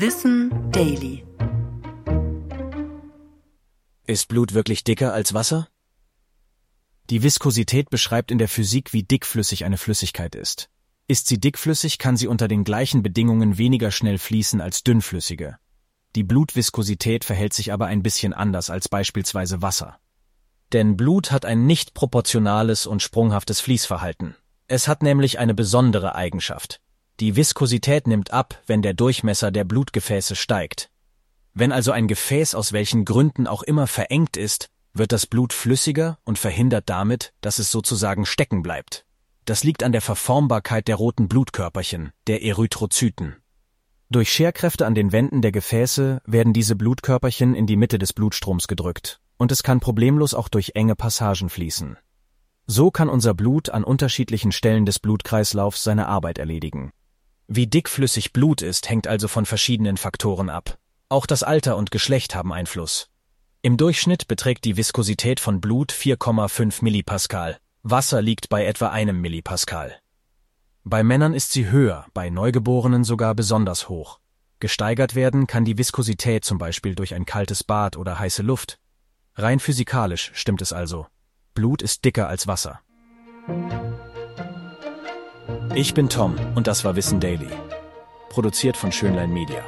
Wissen Daily. Ist Blut wirklich dicker als Wasser? Die Viskosität beschreibt in der Physik, wie dickflüssig eine Flüssigkeit ist. Ist sie dickflüssig, kann sie unter den gleichen Bedingungen weniger schnell fließen als dünnflüssige. Die Blutviskosität verhält sich aber ein bisschen anders als beispielsweise Wasser. Denn Blut hat ein nicht proportionales und sprunghaftes Fließverhalten. Es hat nämlich eine besondere Eigenschaft. Die Viskosität nimmt ab, wenn der Durchmesser der Blutgefäße steigt. Wenn also ein Gefäß aus welchen Gründen auch immer verengt ist, wird das Blut flüssiger und verhindert damit, dass es sozusagen stecken bleibt. Das liegt an der Verformbarkeit der roten Blutkörperchen, der Erythrozyten. Durch Scherkräfte an den Wänden der Gefäße werden diese Blutkörperchen in die Mitte des Blutstroms gedrückt, und es kann problemlos auch durch enge Passagen fließen. So kann unser Blut an unterschiedlichen Stellen des Blutkreislaufs seine Arbeit erledigen. Wie dickflüssig Blut ist, hängt also von verschiedenen Faktoren ab. Auch das Alter und Geschlecht haben Einfluss. Im Durchschnitt beträgt die Viskosität von Blut 4,5 Millipascal. Wasser liegt bei etwa einem Millipascal. Bei Männern ist sie höher, bei Neugeborenen sogar besonders hoch. Gesteigert werden kann die Viskosität zum Beispiel durch ein kaltes Bad oder heiße Luft. Rein physikalisch stimmt es also. Blut ist dicker als Wasser. Ich bin Tom und das war Wissen Daily. Produziert von Schönlein Media.